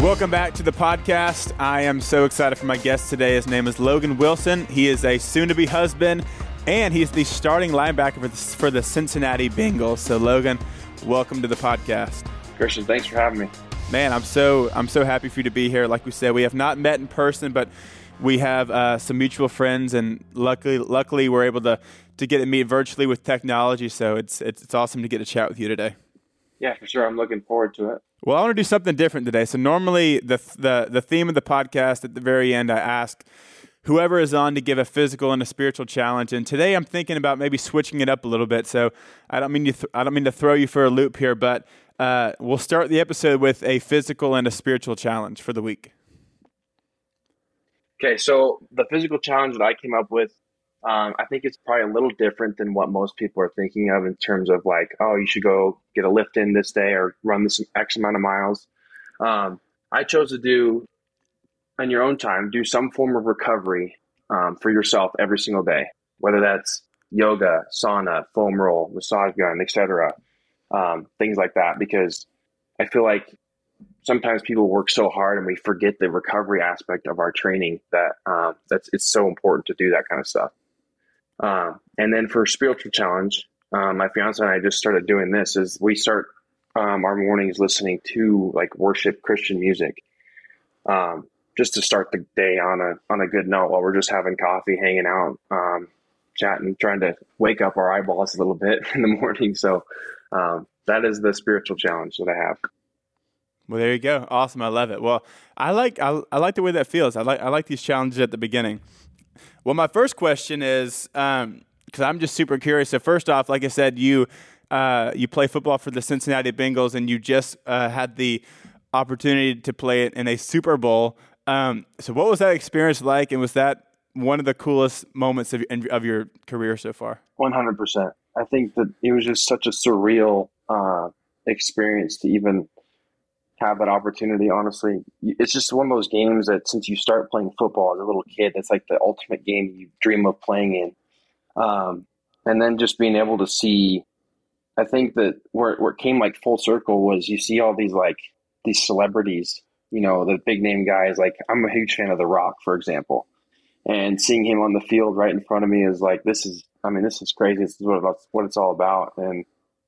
Welcome back to the podcast. I am so excited for my guest today. His name is Logan Wilson. He is a soon to be husband, and he's the starting linebacker for the, for the Cincinnati Bengals. So, Logan, welcome to the podcast. Christian, thanks for having me. Man, I'm so I'm so happy for you to be here. Like we said, we have not met in person, but we have uh, some mutual friends, and luckily, luckily, we're able to to get to meet virtually with technology. So it's, it's it's awesome to get to chat with you today. Yeah, for sure. I'm looking forward to it. Well, I want to do something different today. So normally the the the theme of the podcast at the very end I ask whoever is on to give a physical and a spiritual challenge. And today I'm thinking about maybe switching it up a little bit. So I don't mean to th- I don't mean to throw you for a loop here, but uh, we'll start the episode with a physical and a spiritual challenge for the week. Okay, so the physical challenge that I came up with um, I think it's probably a little different than what most people are thinking of in terms of like, oh, you should go get a lift in this day or run this X amount of miles. Um, I chose to do, in your own time, do some form of recovery um, for yourself every single day, whether that's yoga, sauna, foam roll, massage gun, etc. Um, things like that, because I feel like sometimes people work so hard and we forget the recovery aspect of our training that uh, that's it's so important to do that kind of stuff. Um, and then for spiritual challenge, um, my fiance and I just started doing this. Is we start um, our mornings listening to like worship Christian music, um, just to start the day on a on a good note while we're just having coffee, hanging out, um, chatting, trying to wake up our eyeballs a little bit in the morning. So um, that is the spiritual challenge that I have. Well, there you go. Awesome. I love it. Well, I like I, I like the way that feels. I like I like these challenges at the beginning. Well, my first question is because um, I'm just super curious. So first off, like I said, you uh, you play football for the Cincinnati Bengals, and you just uh, had the opportunity to play it in a Super Bowl. Um, so, what was that experience like, and was that one of the coolest moments of, of your career so far? One hundred percent. I think that it was just such a surreal uh, experience to even have that opportunity. Honestly, it's just one of those games that since you start playing football as a little kid, that's like the ultimate game you dream of playing in. Um, and then just being able to see, I think that where, where it came like full circle was you see all these like these celebrities, you know, the big name guys. Like I'm a huge fan of The Rock, for example, and seeing him on the field right in front of me is like this is. I mean, this is crazy. This is what what it's all about, and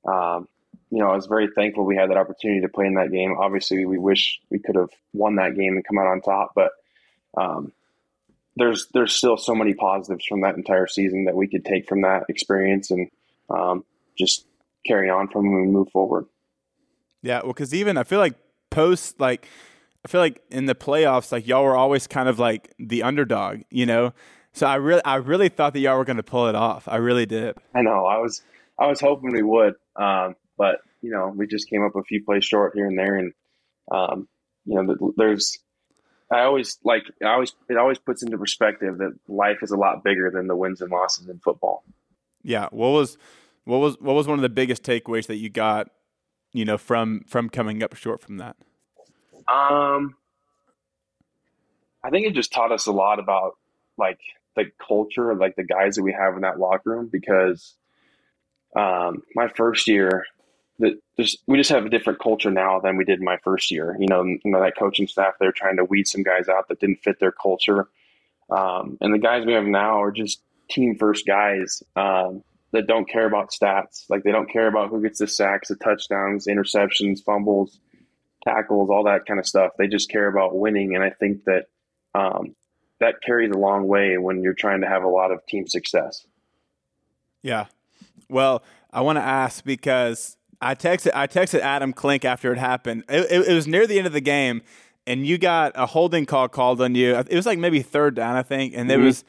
um, you know, I was very thankful we had that opportunity to play in that game. Obviously, we wish we could have won that game and come out on top, but um, there's there's still so many positives from that entire season that we could take from that experience and um, just carry on from we move forward. Yeah, well, because even I feel like post like I feel like in the playoffs, like y'all were always kind of like the underdog, you know. So I really I really thought that y'all were going to pull it off. I really did. I know. I was I was hoping we would. Um, but you know, we just came up a few plays short here and there, and um, you know, there's. I always like. I always it always puts into perspective that life is a lot bigger than the wins and losses in football. Yeah. What was what was what was one of the biggest takeaways that you got? You know, from from coming up short from that. Um, I think it just taught us a lot about like the culture, like the guys that we have in that locker room. Because um, my first year, that just we just have a different culture now than we did my first year. You know, you know that coaching staff they're trying to weed some guys out that didn't fit their culture, um, and the guys we have now are just team first guys um, that don't care about stats. Like they don't care about who gets the sacks, the touchdowns, interceptions, fumbles, tackles, all that kind of stuff. They just care about winning, and I think that um, that carries a long way when you're trying to have a lot of team success. Yeah. Well, I want to ask because I texted I texted Adam Klink after it happened. It, it, it, was near the end of the game, and you got a holding call called on you. It was like maybe third down, I think, and mm-hmm. it was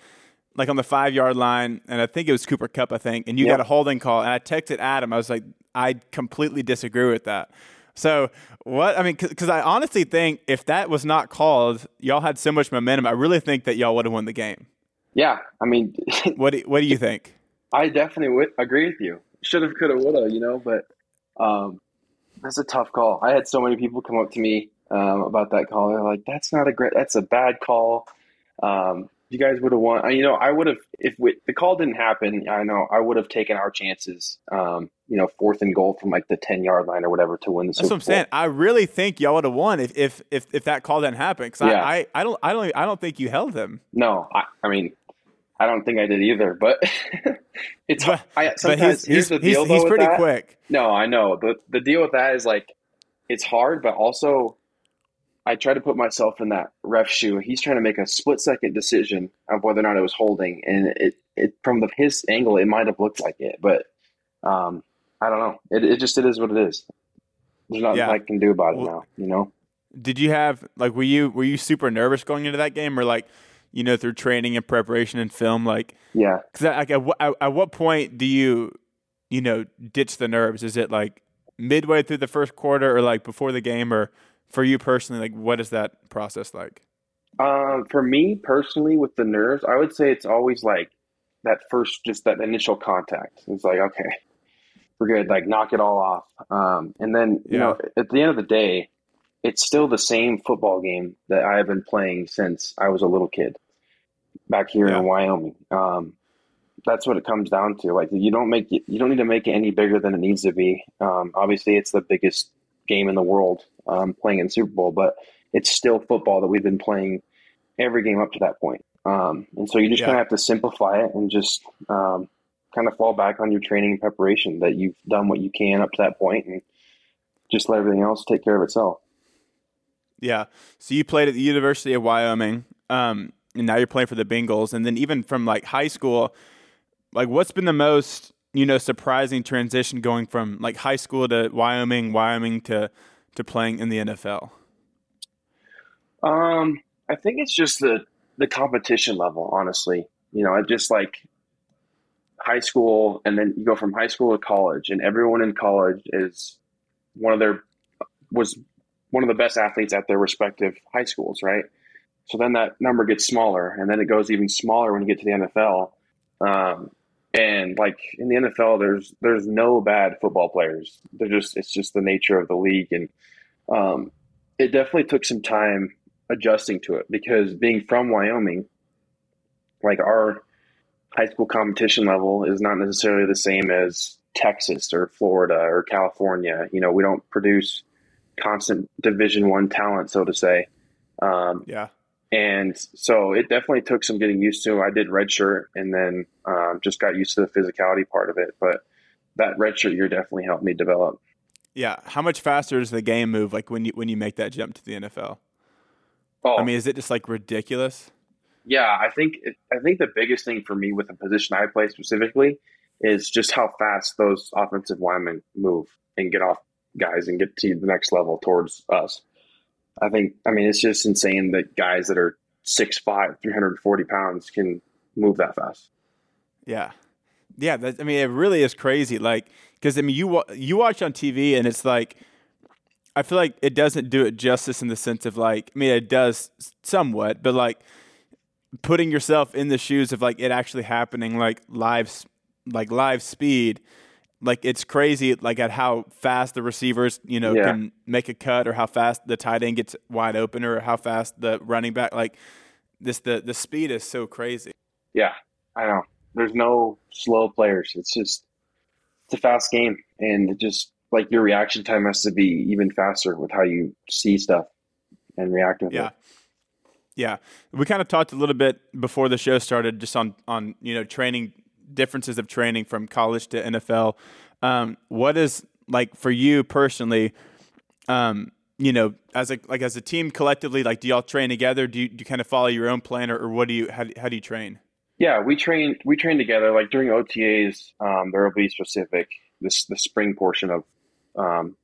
like on the five yard line, and I think it was Cooper Kupp, I think, and you yep. got a holding call. And I texted Adam. I was like, I completely disagree with that. So what I mean, because I honestly think if that was not called, y'all had so much momentum. I really think that y'all would have won the game. Yeah, I mean, what do, what do you think? I definitely would agree with you. Should have, could have, would have, you know. But um, that's a tough call. I had so many people come up to me um, about that call. They're like, "That's not a great. That's a bad call." Um, you guys would have won. You know, I would have if we, the call didn't happen. I know I would have taken our chances. Um, you know, fourth and goal from like the ten yard line or whatever to win the That's Super what I'm saying. I really think y'all would have won if, if if if that call didn't happen. Because Yeah. I, I I don't I don't I don't think you held them. No, I, I mean, I don't think I did either, but it's But, I, but he's here's he's the he's, deal though he's pretty that. quick. No, I know. The the deal with that is like it's hard, but also I try to put myself in that ref shoe. He's trying to make a split second decision of whether or not it was holding, and it it from the his angle it might have looked like it, but um, I don't know. It it just it is what it is. There's nothing Yeah. I can do about it Well- now. You know. Did you have like were you were you super nervous going into that game or like you know through training and preparation and film like Yeah. because like at, what- at, at what point do you you know ditch the nerves? Is it like midway through the first quarter or like before the game or for you personally like what is that process like? Um, for me personally, with the nerves, I would say it's always like that first, just that initial contact. It's like, okay, we're good. Like, knock it all off. Um, and then, you know, at the end of the day, it's still the same football game that I have been playing since I was a little kid back here Yeah. in Wyoming. Um, that's what it comes down to. Like, you don't make it, you don't need to make it any bigger than it needs to be. Um, obviously, it's the biggest game in the world, um, playing in Super Bowl, but it's still football that we've been playing every game up to that point. Um, and so you just Yeah. kind of have to simplify it and just um, kind of fall back on your training and preparation that you've done what you can up to that point and just let everything else take care of itself. Yeah. So you played at the University of Wyoming, um, and now you're playing for the Bengals. And then even from like high school, like what's been the most you know surprising transition going from like high school to Wyoming, Wyoming to to playing in the NFL? Um, I think it's just the the competition level, honestly. You know, it just like high school, and then you go from high school to college, and everyone in college is one of their was one of the best athletes at their respective high schools, right? So then that number gets smaller, and then it goes even smaller when you get to the NFL. Um, and like in the NFL, there's there's no bad football players. They're just it's just the nature of the league, and um, it definitely took some time adjusting to it because being from Wyoming, like our high school competition level is not necessarily the same as Texas or Florida or California. You know, we don't produce constant Division One talent, so to say. Um, Yeah. And so it definitely took some getting used to. I did redshirt and then um, just got used to the physicality part of it. But that redshirt year definitely helped me develop. Yeah. How much faster does the game move like when you when you make that jump to the NFL? Oh, I mean, is it just like ridiculous? Yeah, I think it, I think the biggest thing for me with the position I play specifically is just how fast those offensive linemen move and get off guys and get to the next level towards us. I think I mean it's just insane that guys that are 6'5", 340 pounds can move that fast. Yeah, yeah. That, I mean, it really is crazy. Like, because I mean, you you watch on TV, and it's like, I feel like it doesn't do it justice in the sense of like, I mean, it does somewhat, but like putting yourself in the shoes of like it actually happening, like live, like live speed. Like it's crazy, like at how fast the receivers, you know, Yeah. can make a cut, or how fast the tight end gets wide open, or how fast the running back. Like this, the the speed is so crazy. Yeah, I know. There's no slow players. It's just it's a fast game, and just like your reaction time has to be even faster with how you see stuff and react with Yeah. it. Yeah. Yeah. We kind of talked a little bit before the show started just on on, you know, training differences of training from college to NFL. Um, what is like for you personally, um, you know, as a like as a team collectively, like do y'all train together? Do you, do you kind of follow your own plan or, or what do you how, how do you train? Yeah, we train we train together. Like during OTAs, um, there will be specific this the spring portion of um,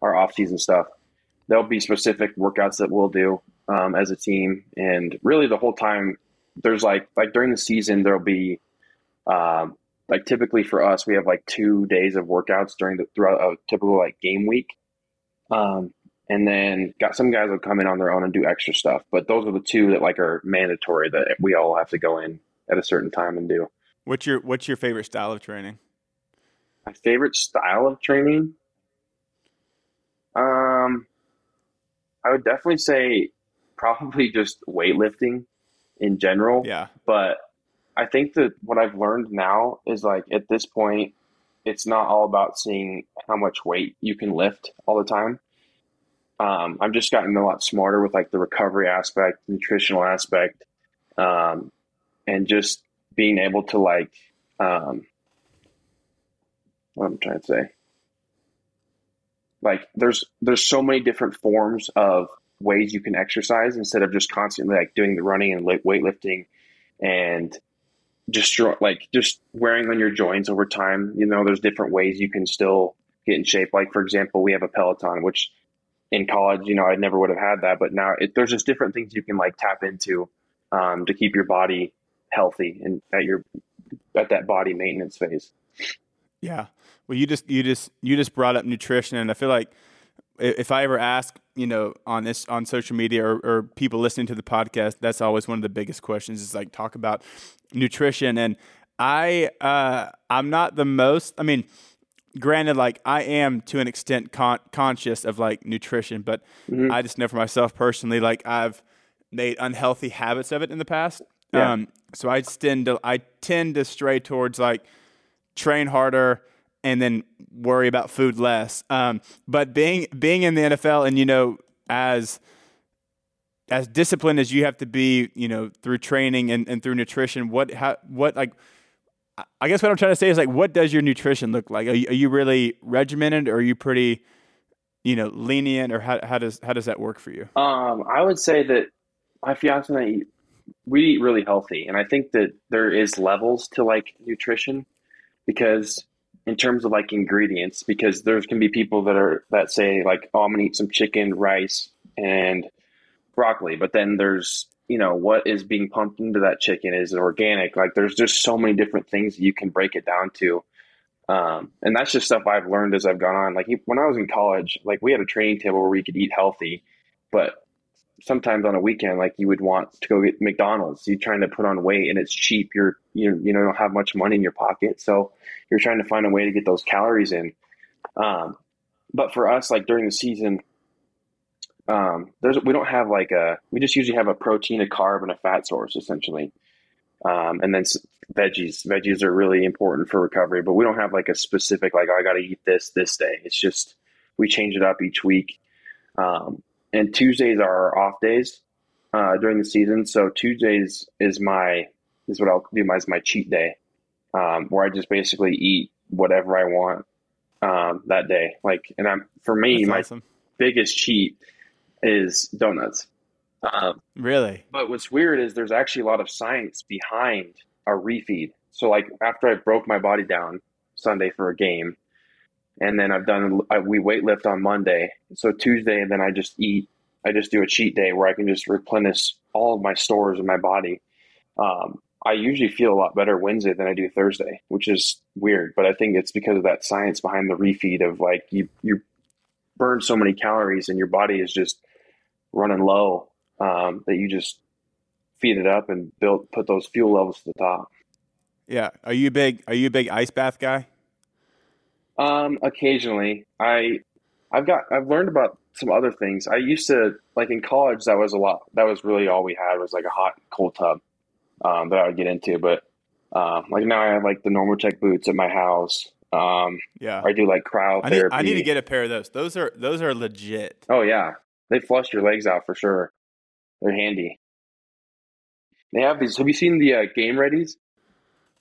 our off season stuff. There'll be specific workouts that we'll do um, as a team, and really the whole time there's like like during the season there'll be um, like typically for us we have like two days of workouts during the throughout a typical like game week, um, and then got some guys will come in on their own and do extra stuff. But those are the two that like are mandatory that we all have to go in at a certain time and do. What's your what's your favorite style of training? My favorite style of training, um, I would definitely say probably just weightlifting in general. Yeah. But I think that what I've learned now is like at this point, it's not all about seeing how much weight you can lift all the time. Um, I've just gotten a lot smarter with like the recovery aspect, nutritional aspect, um, and just being able to like, um, what I'm trying to say, like there's there's so many different forms of ways you can exercise instead of just constantly like doing the running and weightlifting and just like just wearing on your joints over time. You know, there's different ways you can still get in shape. Like for example, we have a Peloton, which in college, you know, I never would have had that, but now it, there's just different things you can like tap into um, to keep your body healthy and at your at that body maintenance phase. Yeah. Well, you just you just you just brought up nutrition, and I feel like if I ever ask, you know, on this on social media or, or, people listening to the podcast, that's always one of the biggest questions. Is like talk about nutrition, and I uh, I'm not the most. I mean, granted, like I am to an extent con- conscious of like nutrition, but mm-hmm. I just know for myself personally, like I've made unhealthy habits of it in the past. Yeah. Um, so I tend to I tend to stray towards like train harder and then worry about food less. Um, but being being in the NFL and you know as as disciplined as you have to be, you know, through training and, and through nutrition, what how what like I guess what I'm trying to say is like what does your nutrition look like? Are you, are you really regimented or are you pretty you know lenient or how how does how does that work for you? Um, I would say that my fiance and I eat, we eat really healthy, and I think that there is levels to like nutrition because in terms of like ingredients because there can be people that are that say like oh i'm gonna eat some chicken rice and broccoli. But then there's you know what is being pumped into that chicken? Is it organic? Like there's just so many different things you can break it down to. Um, and that's just stuff i've learned as i've gone on. Like when i was in college like we had a training table where we could eat healthy but sometimes on a weekend, like you would want to go get McDonald's. You're trying to put on weight and it's cheap. You're you you know don't have much money in your pocket, so you're trying to find a way to get those calories in. Um, but for us, like during the season, um, there's we don't have like a we just usually have a protein, a carb, and a fat source essentially, um, and then veggies. Veggies are really important for recovery, but we don't have like a specific like oh, I got to eat this this day. It's just we change it up each week. Um, and Tuesdays are our off days uh, during the season. So Tuesdays is my is what I'll do my is my cheat day, um, where I just basically eat whatever I want um, that day. Like, and I'm for me, That's my awesome. biggest cheat is donuts. Um, really? But what's weird is there's actually a lot of science behind a refeed. So like after I broke my body down Sunday for a game, and then I've done I, we weight lift on Monday. So Tuesday, and then I just eat. I just do a cheat day where I can just replenish all of my stores in my body. Um, I usually feel a lot better Wednesday than I do Thursday, which is weird, but I think it's because of that science behind the refeed of like you you burn so many calories and your body is just running low um, that you just feed it up and build put those fuel levels to the top. Yeah, are you big? Are you a big ice bath guy? Um, occasionally, I I've got I've learned about some other things. I used to like in college. That was a lot. That was really all we had was like a hot cold tub um, that I would get into. But uh, like now, I have like the Normatec boots at my house. Um, yeah, I do like cryotherapy. I need, I need to get a pair of those. Those are those are legit. Oh yeah, they flush your legs out for sure. They're handy. They have these. Have you seen the uh, Game Readies?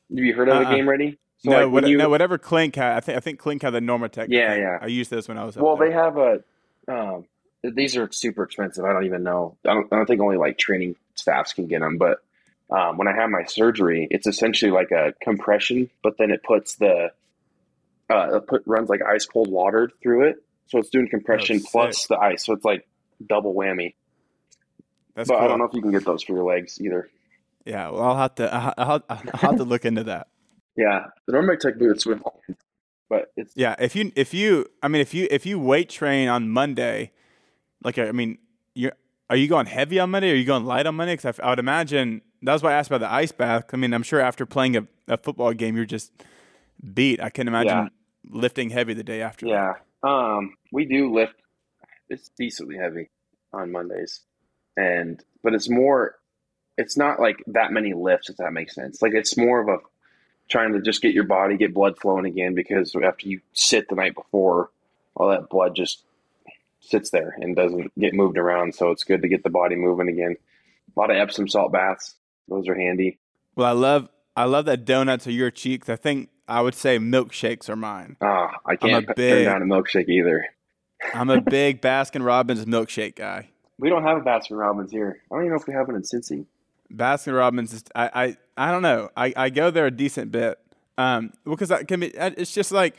Have you heard of uh-uh. the Game Ready? So no, like what, you, no, whatever Klink had. I think I think Klink had the Normatec. Yeah, yeah. I used this when I was. well, they have a. Um, these are super expensive. I don't even know. I don't, I don't think only like training staffs can get them. But um, when I have my surgery, it's essentially like a compression, but then it puts the uh, it put runs like ice cold water through it, so it's doing compression oh, plus the ice. So it's like double whammy. That's but cool. I don't know if you can get those for your legs either. Yeah, well, I'll have to I'll, I'll, I'll have to look into that. Yeah, the Normatec boots with, but it's yeah. If you if you I mean if you if you weight train on Monday, like I mean you are you going heavy on Monday? Or are you going light on Monday? Because I, I, would imagine that was why I asked about the ice bath. I mean I'm sure after playing a, a football game you're just beat. I can imagine yeah. lifting heavy the day after. Yeah, um, we do lift. It's decently heavy on Mondays, and but it's more. It's not like that many lifts, if that makes sense. Like it's more of a trying to just get your body get blood flowing again because after you sit the night before, all that blood just sits there and doesn't get moved around. So it's good to get the body moving again. A lot of Epsom salt baths; those are handy. Well, I love I love that donuts are your cheeks. I think I would say milkshakes are mine. Ah, I can't big, turn down a milkshake either. I'm a big Baskin Robbins milkshake guy. We don't have a Baskin Robbins here. I don't even know if we have one in Cincy. Baskin Robbins is I, I I don't know. I, I go there a decent bit. Um, because I can be. It's just like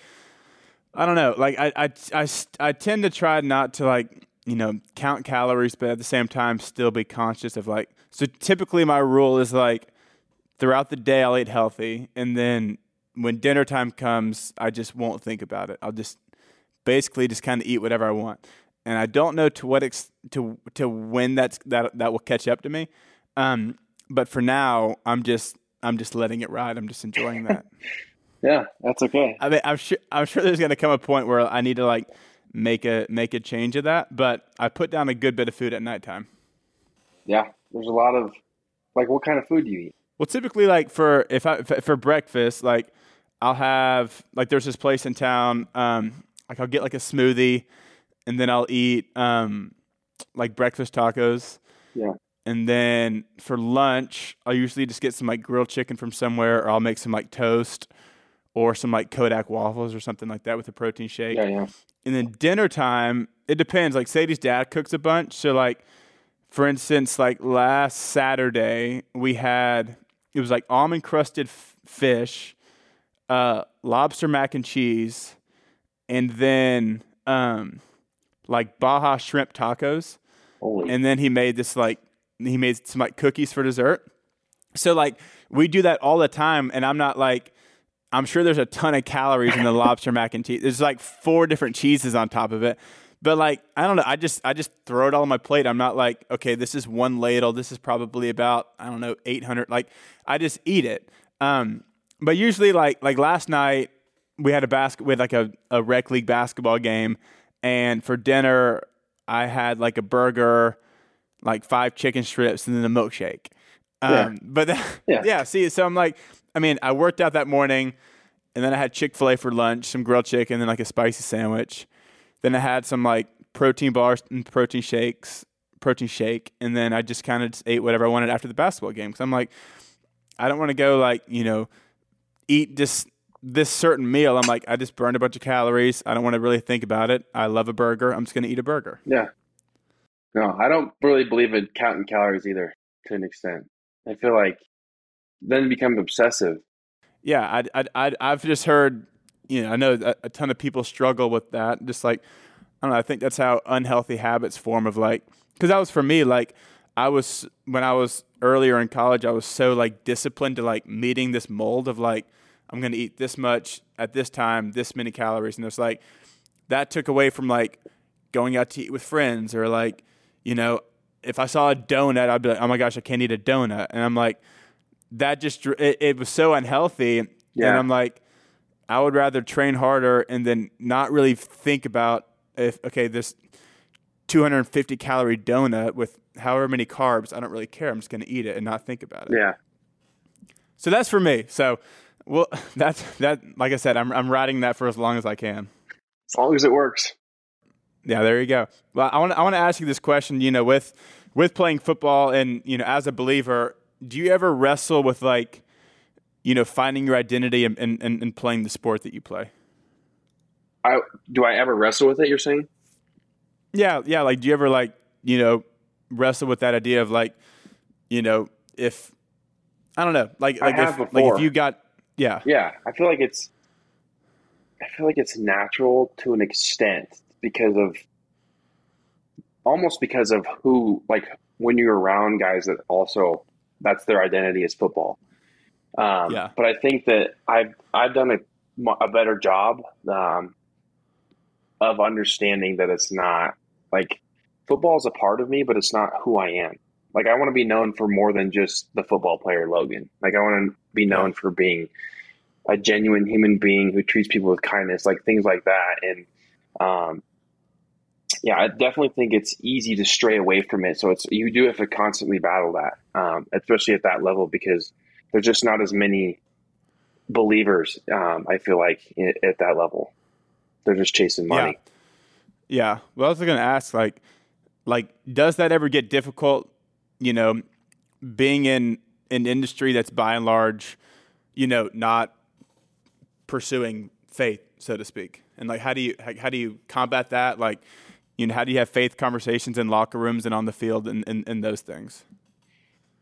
I don't know. Like I, I I I tend to try not to like you know count calories, but at the same time still be conscious of like. So typically my rule is like throughout the day I'll eat healthy, and then when dinner time comes, I just won't think about it. I'll just basically just kind of eat whatever I want. And I don't know to what ex- to to when that's that that will catch up to me. Um, but for now, I'm just I'm just letting it ride. I'm just enjoying that. yeah, that's okay. I mean, I'm sure I'm sure there's going to come a point where I need to like make a make a change of that. But I put down a good bit of food at nighttime. Yeah, there's a lot of like what kind of food do you eat? Well, typically, like for if I for breakfast, like I'll have like there's this place in town. Um, like I'll get like a smoothie, and then I'll eat um, like breakfast tacos. Yeah. And then for lunch, I'll usually just get some like grilled chicken from somewhere, or I'll make some like toast or some like Kodiak waffles or something like that with a protein shake. Yeah, yeah. And then dinner time, it depends. Like Sadie's dad cooks a bunch, so like for instance, like last Saturday we had it was like almond crusted f- fish, uh, lobster mac and cheese, and then um, like Baja shrimp tacos. Holy. And then he made this like he made some like cookies for dessert. So like we do that all the time, and I'm not like I'm sure there's a ton of calories in the lobster mac and cheese. There's like four different cheeses on top of it. But like I don't know, I just I just throw it all on my plate. I'm not like, okay, this is one ladle. This is probably about I don't know 800. Like I just eat it. Um, but usually like like last night we had a basket with like a, a rec league basketball game, and for dinner I had like a burger like five chicken strips and then a milkshake. Um, yeah. But yeah. yeah, see, so I'm like, I mean, I worked out that morning, and then I had Chick Fil A for lunch, some grilled chicken, and then like a spicy sandwich. Then I had some like protein bars and protein shakes, protein shake, and then I just kind of just ate whatever I wanted after the basketball game. Because I'm like, I don't want to go like you know, eat this this certain meal. I'm like, I just burned a bunch of calories. I don't want to really think about it. I love a burger. I'm just going to eat a burger. Yeah. No, I don't really believe in counting calories either to an extent. I feel like then become obsessive. Yeah, I, I, I, have just heard, you know, I know a, a, ton of people struggle with that. Just like, I don't know, I think that's how unhealthy habits form of like, because that was for me, like, I was, when I was earlier in college, I was so like disciplined to like meeting this mold of like, I'm going to eat this much at this time, this many calories. And it's like, that took away from like going out to eat with friends or like, you know, if I saw a donut, I'd be like, oh my gosh, I can't eat a donut. And I'm like, that just, it, it was so unhealthy. Yeah. And I'm like, I would rather train harder and then not really think about if, okay, this 250 calorie donut with however many carbs, I don't really care. I'm just going to eat it and not think about it. Yeah. So that's for me. So, well, that's that. Like I said, I'm I'm riding that for as long as I can. As long as it works. Yeah, there you go. Well, I want I want to ask you this question. You know, with with playing football and you know, as a believer, do you ever wrestle with like, you know, finding your identity and and, and playing the sport that you play? I do I ever wrestle with it? You're saying? Yeah, yeah. Like, do you ever like you know wrestle with that idea of like, you know, if I don't know, like like if before. like if you got yeah yeah, I feel like it's I feel like it's natural to an extent because of almost because of who like when you're around guys that also that's their identity is football. Um, yeah. But I think that I've I've done a, a better job um, of understanding that it's not like football is a part of me, but it's not who I am. Like I want to be known for more than just the football player Logan. Like I want to be known for being a genuine human being who treats people with kindness, like things like that. And um, yeah, I definitely think it's easy to stray away from it. So it's you do have to constantly battle that, um, especially at that level, because there's just not as many believers. Um, I feel like at that level, they're just chasing money. Yeah. yeah. Well, I was going to ask, like, like, does that ever get difficult? You know, being in an industry that's by and large, you know, not pursuing faith, so to speak, and like, how do you how, how do you combat that? Like, you know, how do you have faith conversations in locker rooms and on the field and, and, and those things?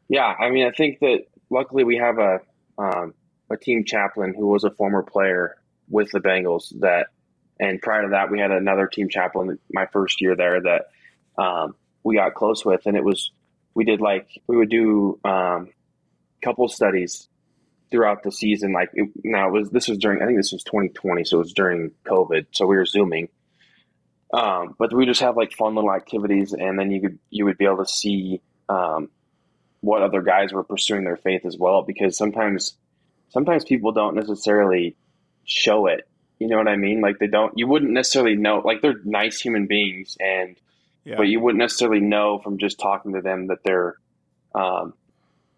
Yeah, I mean, I think that luckily we have a um, a team chaplain who was a former player with the Bengals that, and prior to that, we had another team chaplain my first year there that um, we got close with, and it was we did like we would do um, couple studies throughout the season. Like it, now, it was this was during I think this was 2020, so it was during COVID, so we were zooming. Um, but we just have like fun little activities, and then you could you would be able to see um, what other guys were pursuing their faith as well, because sometimes sometimes people don't necessarily show it. You know what I mean? Like they don't. You wouldn't necessarily know. Like they're nice human beings, and yeah. but you wouldn't necessarily know from just talking to them that they're um,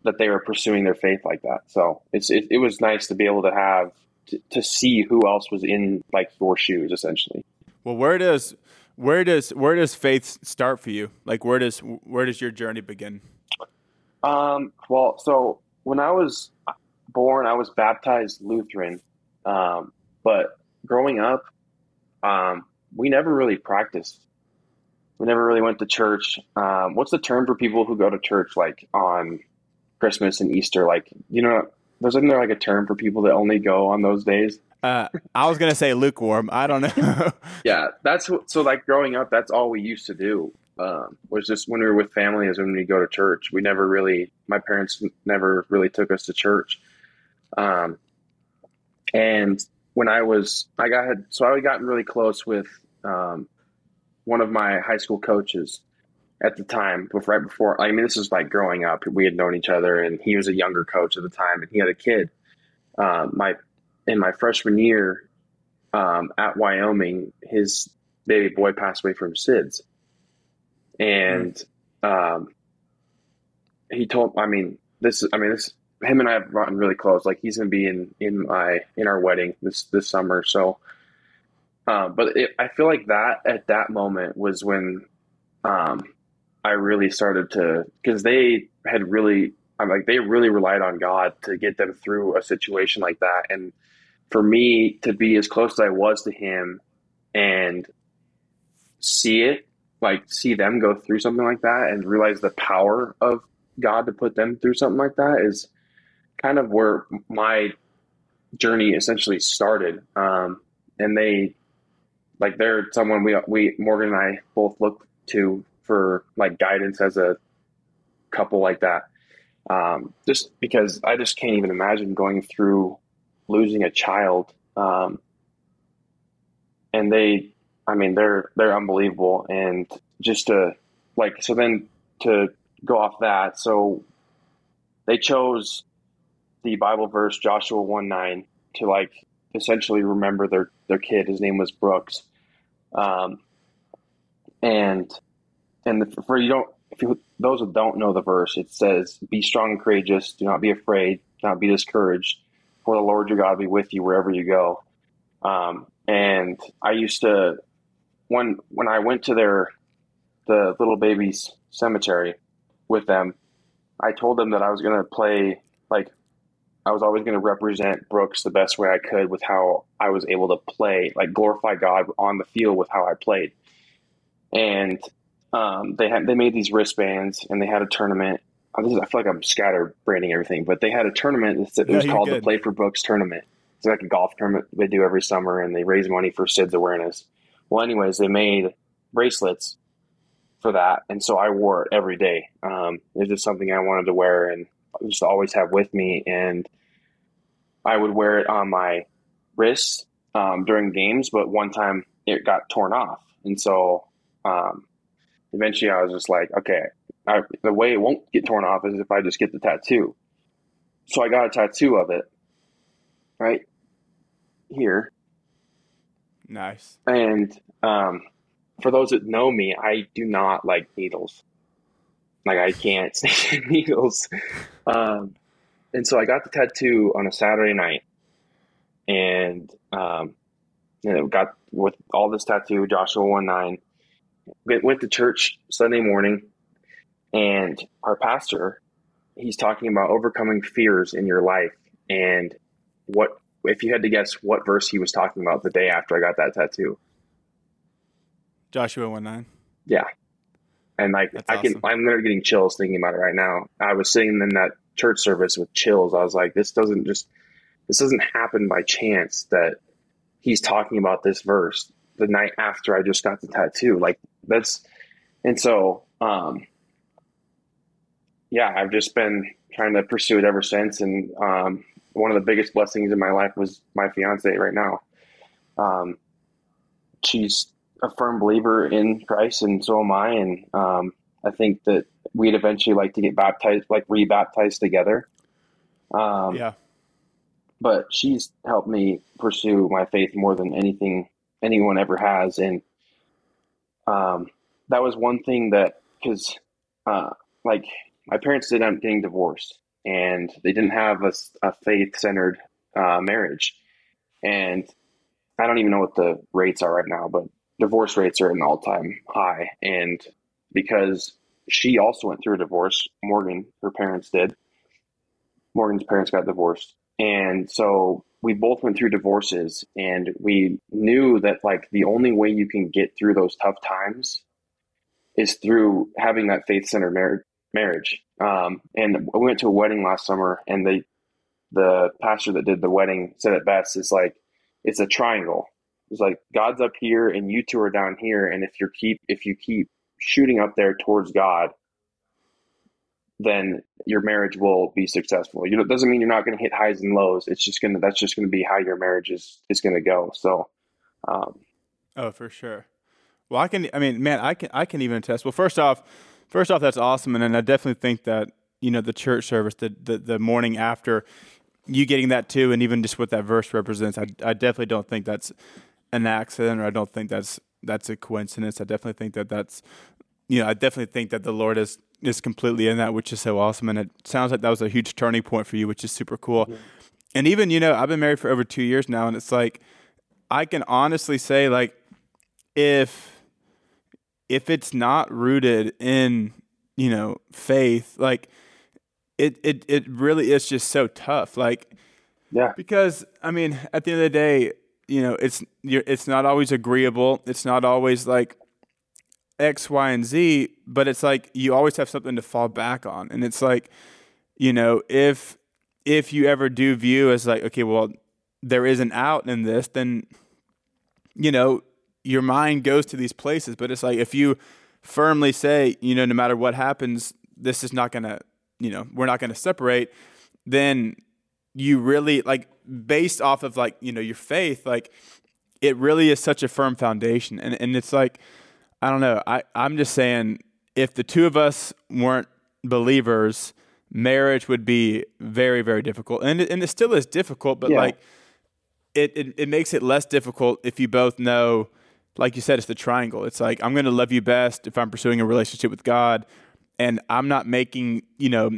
that they were pursuing their faith like that. So it's it, it was nice to be able to have to, to see who else was in like your shoes, essentially. Well, where does where does where does faith start for you? Like where does where does your journey begin? Um, well, so when I was born, I was baptized Lutheran, um, but growing up, um, we never really practiced. We never really went to church. Um, what's the term for people who go to church like on Christmas and Easter? Like, you know, there's isn't there like a term for people that only go on those days? Uh, I was gonna say lukewarm. I don't know. yeah, that's what, so. Like growing up, that's all we used to do. Um, was just when we were with family, is when we go to church. We never really, my parents never really took us to church. Um, and when I was, I got so I got really close with um, one of my high school coaches at the time, right before. I mean, this is like growing up. We had known each other, and he was a younger coach at the time, and he had a kid. Uh, my in my freshman year um, at Wyoming, his baby boy passed away from SIDS, and um, he told. I mean, this. I mean, this. Him and I have gotten really close. Like he's gonna be in in my in our wedding this this summer. So, uh, but it, I feel like that at that moment was when um, I really started to because they had really. I'm like they really relied on God to get them through a situation like that, and for me to be as close as I was to him and see it, like see them go through something like that and realize the power of God to put them through something like that is kind of where my journey essentially started. Um, and they, like, they're someone we, we, Morgan and I both look to for like guidance as a couple like that. Um, just because I just can't even imagine going through losing a child. Um, and they, I mean, they're they're unbelievable, and just to like so then to go off that, so they chose the Bible verse Joshua one nine to like essentially remember their their kid. His name was Brooks, um, and and for you don't if you those who don't know the verse, it says, "Be strong and courageous. Do not be afraid. Do not be discouraged." for the Lord your God be with you wherever you go. Um, and I used to when when I went to their the little babies cemetery with them, I told them that I was going to play like I was always going to represent Brooks the best way I could with how I was able to play, like glorify God on the field with how I played. And um, they had they made these wristbands and they had a tournament I feel like I'm scatter branding everything, but they had a tournament that was called good. the Play for Brooks tournament. It's like a golf tournament they do every summer, and they raise money for SIDS awareness. Well, anyways, they made bracelets for that, and so I wore it every day. Um, it was just something I wanted to wear and just always have with me, and I would wear it on my wrists um, during games. But one time it got torn off, and so um, eventually I was just like, okay, I, the way it won't get torn off is if I just get the tattoo. So I got a tattoo of it right here. Nice. And um, for those that know me, I do not like needles. Like I can't stand needles. Um, and so I got the tattoo on a Saturday night, and um, you know, got with all this tattoo, Joshua one nine. Went to church Sunday morning, and our pastor, he's talking about overcoming fears in your life, and what if you had to guess what verse he was talking about the day after I got that tattoo? Joshua one nine. Yeah, and like That's I can, awesome. I'm literally getting chills thinking about it right now. I was sitting in that church service with chills. I was like, this doesn't just, this doesn't happen by chance that he's talking about this verse the night after I just got the tattoo. Like that's, and so, um, yeah, I've just been trying to pursue it ever since. And, um, one of the biggest blessings in my life was my fiance right now. Um, she's a firm believer in Christ, and so am I. And um, I think that we'd eventually like to get baptized, like rebaptized together. Um, yeah. But she's helped me pursue my faith more than anything anyone ever has, and um, that was one thing that because, uh, like, my parents did end up getting divorced, and they didn't have a, a faith centered uh, marriage, and I don't even know what the rates are right now, but divorce rates are at an all time high. And because she also went through a divorce, Morgan, her parents did. Morgan's parents got divorced. And so we both went through divorces and we knew that like the only way you can get through those tough times is through having that faith centered mar- marriage. Um, and we went to a wedding last summer and the, the pastor that did the wedding said it best. It's like, it's a triangle it's like God's up here and you two are down here, and if you keep if you keep shooting up there towards God, then your marriage will be successful. You know, it doesn't mean you're not going to hit highs and lows. It's just gonna that's just going to be how your marriage is is going to go. So, um, oh, for sure. Well, I can. I mean, man, I can. I can even attest. Well, first off, first off, that's awesome, and then I definitely think that you know the church service, the the, the morning after, you getting that too, and even just what that verse represents, I I definitely don't think that's an accident, or I don't think that's that's a coincidence. I definitely think that that's you know I definitely think that the Lord is is completely in that, which is so awesome. And it sounds like that was a huge turning point for you, which is super cool. Mm-hmm. And even you know I've been married for over two years now, and it's like I can honestly say like if if it's not rooted in you know faith like it it it really is just so tough like yeah because i mean at the end of the day you know, it's you're, it's not always agreeable. It's not always like X, Y, and Z, but it's like you always have something to fall back on. And it's like, you know, if if you ever do view as like, okay, well, there is an out in this, then you know, your mind goes to these places. But it's like if you firmly say, you know, no matter what happens, this is not gonna, you know, we're not gonna separate, then you really like based off of like you know your faith like it really is such a firm foundation and and it's like i don't know i i'm just saying if the two of us weren't believers marriage would be very very difficult and it, and it still is difficult but yeah. like it, it it makes it less difficult if you both know like you said it's the triangle it's like i'm going to love you best if i'm pursuing a relationship with god and i'm not making you know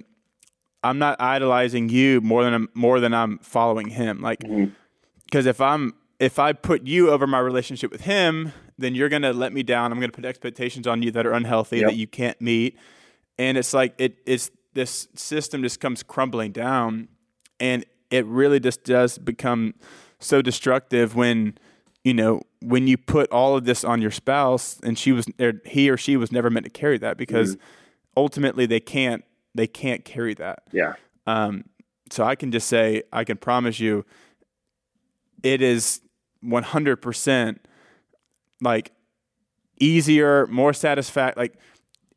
I'm not idolizing you more than I'm, more than I'm following him. Like, because mm-hmm. if I'm if I put you over my relationship with him, then you're gonna let me down. I'm gonna put expectations on you that are unhealthy yep. that you can't meet, and it's like it it's this system just comes crumbling down, and it really just does become so destructive when you know when you put all of this on your spouse and she was or he or she was never meant to carry that because mm-hmm. ultimately they can't they can't carry that. Yeah. Um, so I can just say, I can promise you, it is 100% like easier, more satisfact. Like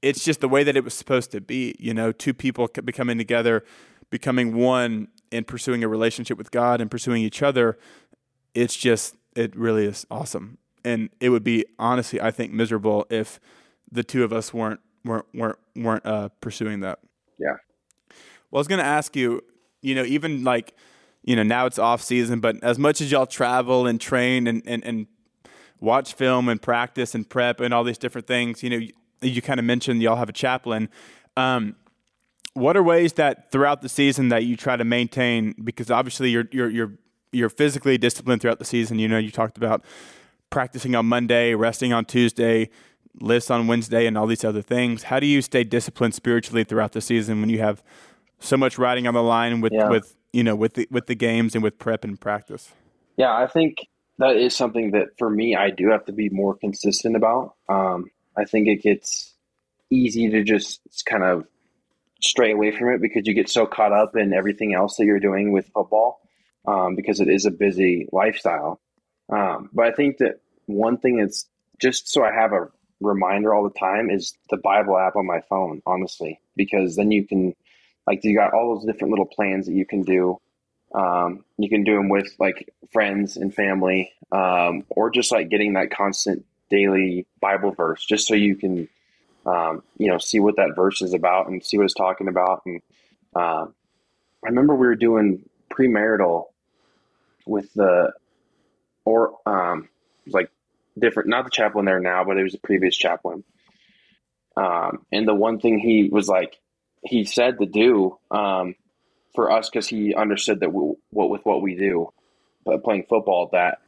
it's just the way that it was supposed to be. You know, two people becoming together, becoming one, and pursuing a relationship with God and pursuing each other. It's just, it really is awesome. And it would be honestly, I think, miserable if the two of us weren't weren't weren't weren't uh, pursuing that. Yeah. Well, I was going to ask you, you know, even like, you know, now it's off season, but as much as y'all travel and train and, and, and watch film and practice and prep and all these different things, you know, you, you kind of mentioned y'all have a chaplain. Um, what are ways that throughout the season that you try to maintain? Because obviously you're you're you're you're physically disciplined throughout the season. You know, you talked about practicing on Monday, resting on Tuesday, lists on Wednesday, and all these other things. How do you stay disciplined spiritually throughout the season when you have so much riding on the line with yeah. with you know with the with the games and with prep and practice? Yeah, I think that is something that for me I do have to be more consistent about. Um, I think it gets easy to just kind of stray away from it because you get so caught up in everything else that you're doing with football um, because it is a busy lifestyle. Um, but I think that one thing that's just so I have a reminder all the time is the Bible app on my phone, honestly, because then you can, like, you got all those different little plans that you can do. Um, you can do them with like friends and family, um, or just like getting that constant daily Bible verse, just so you can, um, you know, see what that verse is about and see what it's talking about. And uh, I remember we were doing premarital with the or um like different not the chaplain there now but it was the previous chaplain. Um and the one thing he was like he said to do um for us because he understood that we, what with what we do but playing football that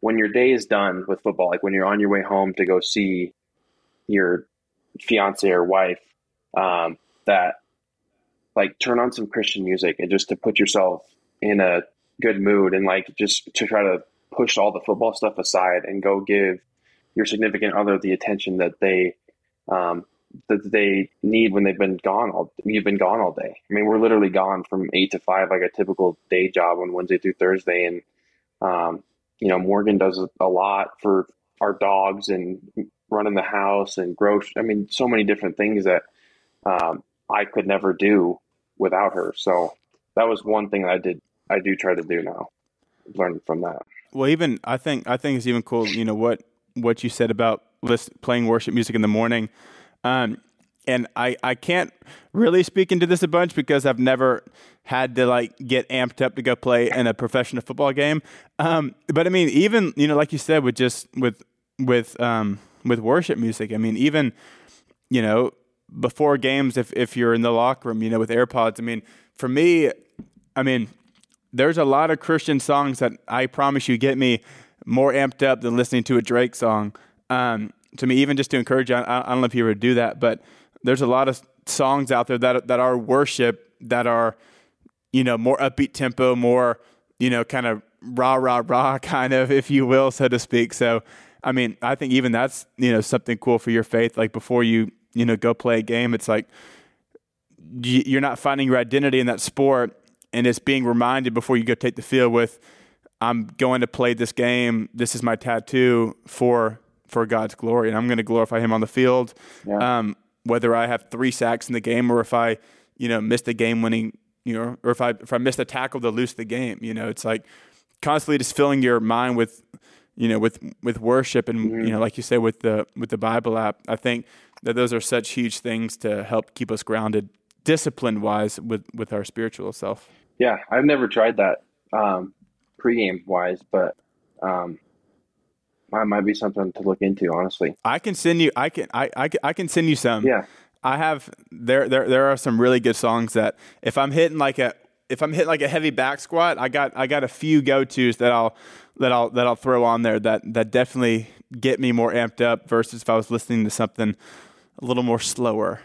when your day is done with football like when you're on your way home to go see your fiance or wife um that like turn on some christian music and just to put yourself in a good mood and like just to try to push all the football stuff aside and go give your significant other the attention that they um, that they need when they've been gone all you've been gone all day. I mean, we're literally gone from eight to five, like a typical day job on Wednesday through Thursday, and um, you know Morgan does a lot for our dogs and running the house and gross. I mean, so many different things that um, I could never do without her. So that was one thing that I did I do try to do now. Learn from that. Well, even I think I think it's even cool. You know what what you said about list, playing worship music in the morning. Um, and I, I can't really speak into this a bunch because I've never had to like get amped up to go play in a professional football game. Um, but I mean, even you know, like you said, with just with with um, with worship music. I mean, even you know, before games, if if you're in the locker room, you know, with AirPods. I mean, for me, I mean, there's a lot of Christian songs that I promise you get me more amped up than listening to a Drake song. Um, to me, even just to encourage you, I, I, don't know if you ever do that, but there's a lot of songs out there that that are worship that are, you know, more upbeat tempo, more, you know, kind of rah rah rah kind of, if you will, so to speak. So, I mean, I think even that's you know something cool for your faith. Like before you you know go play a game, it's like you're not finding your identity in that sport and it's being reminded before you go take the field with I'm going to play this game. This is my tattoo for for God's glory, and I'm going to glorify Him on the field. Yeah. Um, whether I have three sacks in the game or if I, you know, missed a game winning, you know, or if I if I missed a tackle to lose the game, you know, it's like constantly just filling your mind with, you know, with with worship and mm-hmm. you know, like you say with the with the Bible app. I think that those are such huge things to help keep us grounded, discipline wise, with with our spiritual self. Yeah, I've never tried that um, pregame wise, but um, that might be something to look into. Honestly, I can send you. I can. I, I, I can send you some. Yeah. I have there there there are some really good songs that if I'm hitting like a if I'm hitting like a heavy back squat, I got I got a few go tos that I'll that I'll that I'll throw on there that that definitely get me more amped up versus if I was listening to something a little more slower.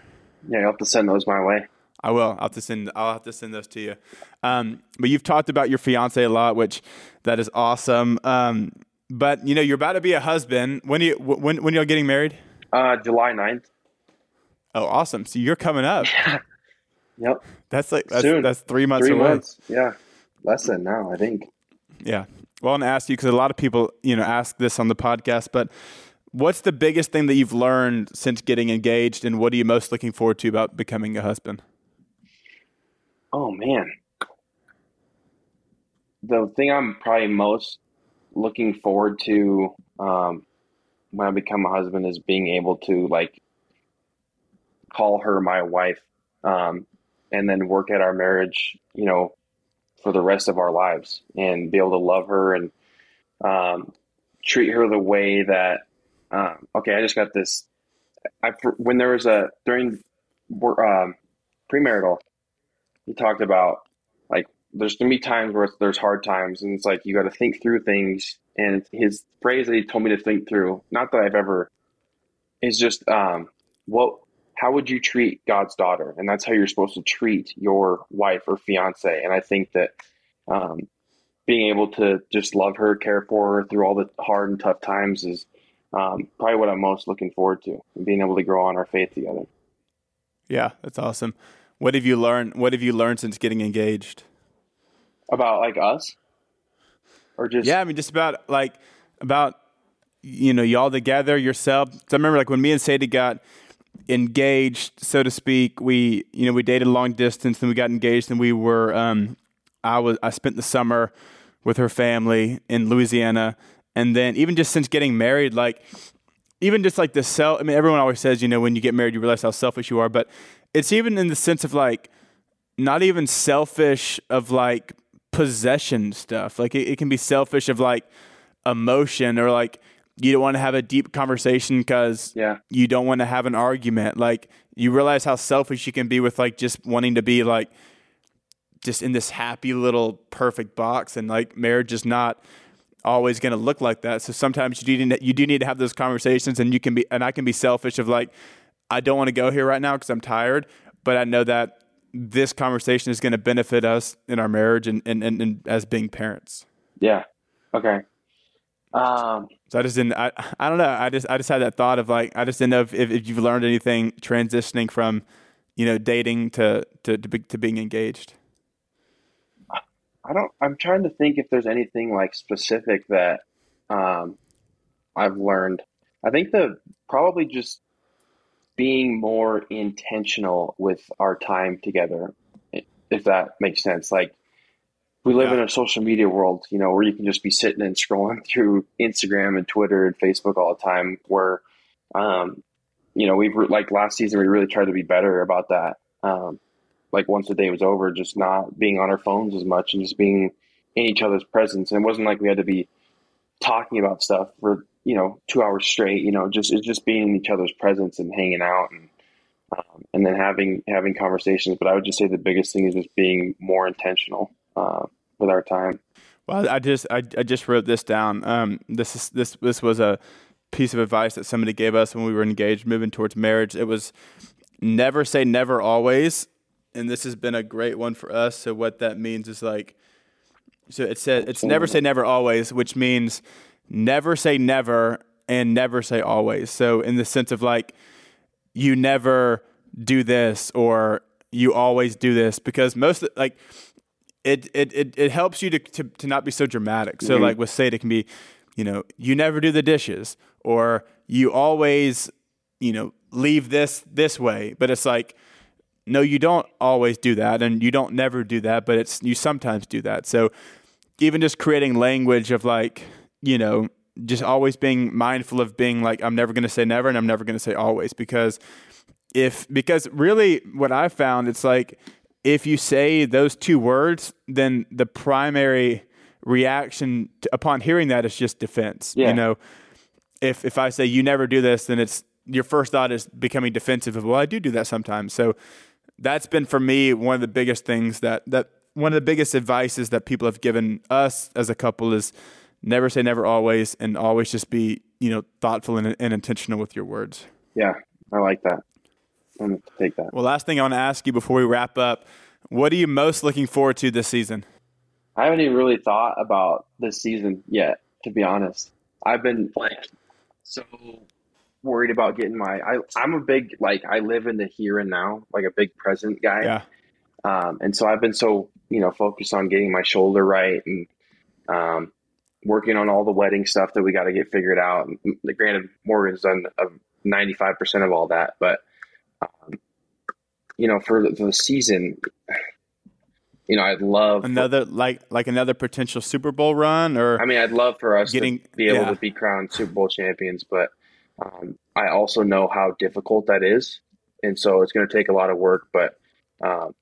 Yeah, you'll have to send those my way. I will. I'll have to send. I'll have to send those to you. Um, but you've talked about your fiance a lot, which that is awesome. Um, but you know, you're about to be a husband. When you when when you're getting married? Uh, July 9th. Oh, awesome! So you're coming up. Yeah. Yep. That's like that's, Soon. that's three months three away. Months. Yeah, less than now, I think. Yeah. Well, I'm gonna ask you because a lot of people, you know, ask this on the podcast, but what's the biggest thing that you've learned since getting engaged, and what are you most looking forward to about becoming a husband? Oh man, the thing I'm probably most looking forward to um, when I become a husband is being able to like call her my wife, um, and then work at our marriage, you know, for the rest of our lives, and be able to love her and um, treat her the way that. Um, okay, I just got this. I when there was a during um, premarital he talked about like there's gonna be times where there's hard times, and it's like you got to think through things. And his phrase that he told me to think through, not that I've ever, is just um, what how would you treat God's daughter? And that's how you're supposed to treat your wife or fiance. And I think that um, being able to just love her, care for her through all the hard and tough times is um, probably what I'm most looking forward to, and being able to grow on our faith together. Yeah, that's awesome. What have you learned? What have you learned since getting engaged? About like us, or just yeah, I mean, just about like about you know y'all together yourself. So I remember like when me and Sadie got engaged, so to speak. We you know we dated long distance, then we got engaged, and we were. Um, I was I spent the summer with her family in Louisiana, and then even just since getting married, like even just like the self. I mean, everyone always says you know when you get married you realize how selfish you are, but it's even in the sense of like not even selfish of like possession stuff. Like it, it can be selfish of like emotion or like you don't want to have a deep conversation because yeah. you don't want to have an argument. Like you realize how selfish you can be with like just wanting to be like just in this happy little perfect box, and like marriage is not always going to look like that. So sometimes you do need, you do need to have those conversations, and you can be and I can be selfish of like I don't want to go here right now because I'm tired, but I know that this conversation is going to benefit us in our marriage and, and, and, and as being parents. Yeah. Okay. Um, so I just didn't. I I don't know. I just I just had that thought of like I just didn't know if, if, if you've learned anything transitioning from, you know, dating to to to, be, to being engaged. I don't. I'm trying to think if there's anything like specific that um, I've learned. I think the probably just being more intentional with our time together, if that makes sense. Like we live yeah. in a social media world, you know, where you can just be sitting and scrolling through Instagram and Twitter and Facebook all the time. Where, um, you know, we've like last season, we really tried to be better about that. Um, like once the day was over, just not being on our phones as much and just being in each other's presence. And it wasn't like we had to be talking about stuff for you know two hours straight. You know, just it's just being in each other's presence and hanging out and um, and then having having conversations. But I would just say the biggest thing is just being more intentional. Uh, with our time. Well, I just I, I just wrote this down. Um, this is this this was a piece of advice that somebody gave us when we were engaged, moving towards marriage. It was never say never always, and this has been a great one for us. So what that means is like, so it says it's never say never always, which means never say never and never say always. So in the sense of like, you never do this or you always do this because most like it it it, it helps you to, to to not be so dramatic. So mm-hmm. like with say it can be, you know, you never do the dishes or you always, you know, leave this this way. But it's like no, you don't always do that and you don't never do that, but it's you sometimes do that. So even just creating language of like, you know, just always being mindful of being like I'm never going to say never and I'm never going to say always because if because really what I found it's like if you say those two words, then the primary reaction to, upon hearing that is just defense. Yeah. You know, if if I say you never do this, then it's your first thought is becoming defensive of well, I do do that sometimes. So that's been for me one of the biggest things that that one of the biggest advices that people have given us as a couple is never say never always and always just be you know thoughtful and, and intentional with your words. Yeah, I like that. I'm to take that. Well, last thing I want to ask you before we wrap up what are you most looking forward to this season? I haven't even really thought about this season yet, to be honest. I've been like so worried about getting my. I, I'm a big like I live in the here and now, like a big present guy. Yeah. Um, and so I've been so you know focused on getting my shoulder right and um, working on all the wedding stuff that we got to get figured out. And, granted, Morgan's done ninety five percent of all that, but um, you know, for the, for the season, you know, I'd love another for, like like another potential Super Bowl run, or I mean, I'd love for us getting, to be able yeah. to be crowned Super Bowl champions, but um, I also know how difficult that is, and so it's going to take a lot of work. But um,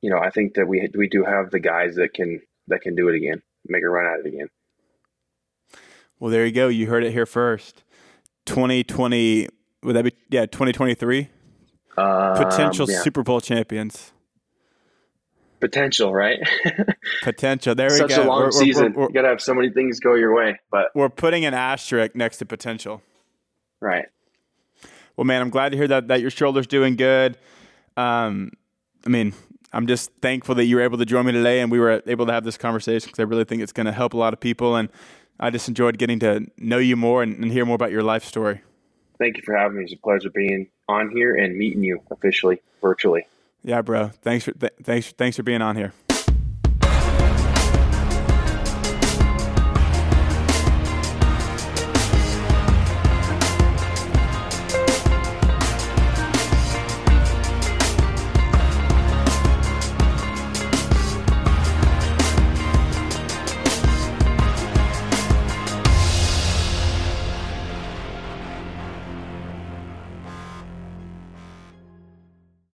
you know, I think that we we do have the guys that can that can do it again, make a run at it again. Well, there you go. You heard it here first. Twenty twenty. Would that be yeah? Twenty twenty three. Um, Potential yeah. Super Bowl champions. potential, right? potential. There we go. Such a long we're, season. We're, we're, you got to have so many things go your way, but we're putting an asterisk next to potential. Right. Well, man, I'm glad to hear that that your shoulder's doing good. Um, I mean, I'm just thankful that you were able to join me today and we were able to have this conversation because I really think it's going to help a lot of people. And I just enjoyed getting to know you more and, and hear more about your life story. Thank you for having me. It's a pleasure being on here and meeting you officially, virtually. Yeah, bro. Thanks for th- thanks thanks for being on here.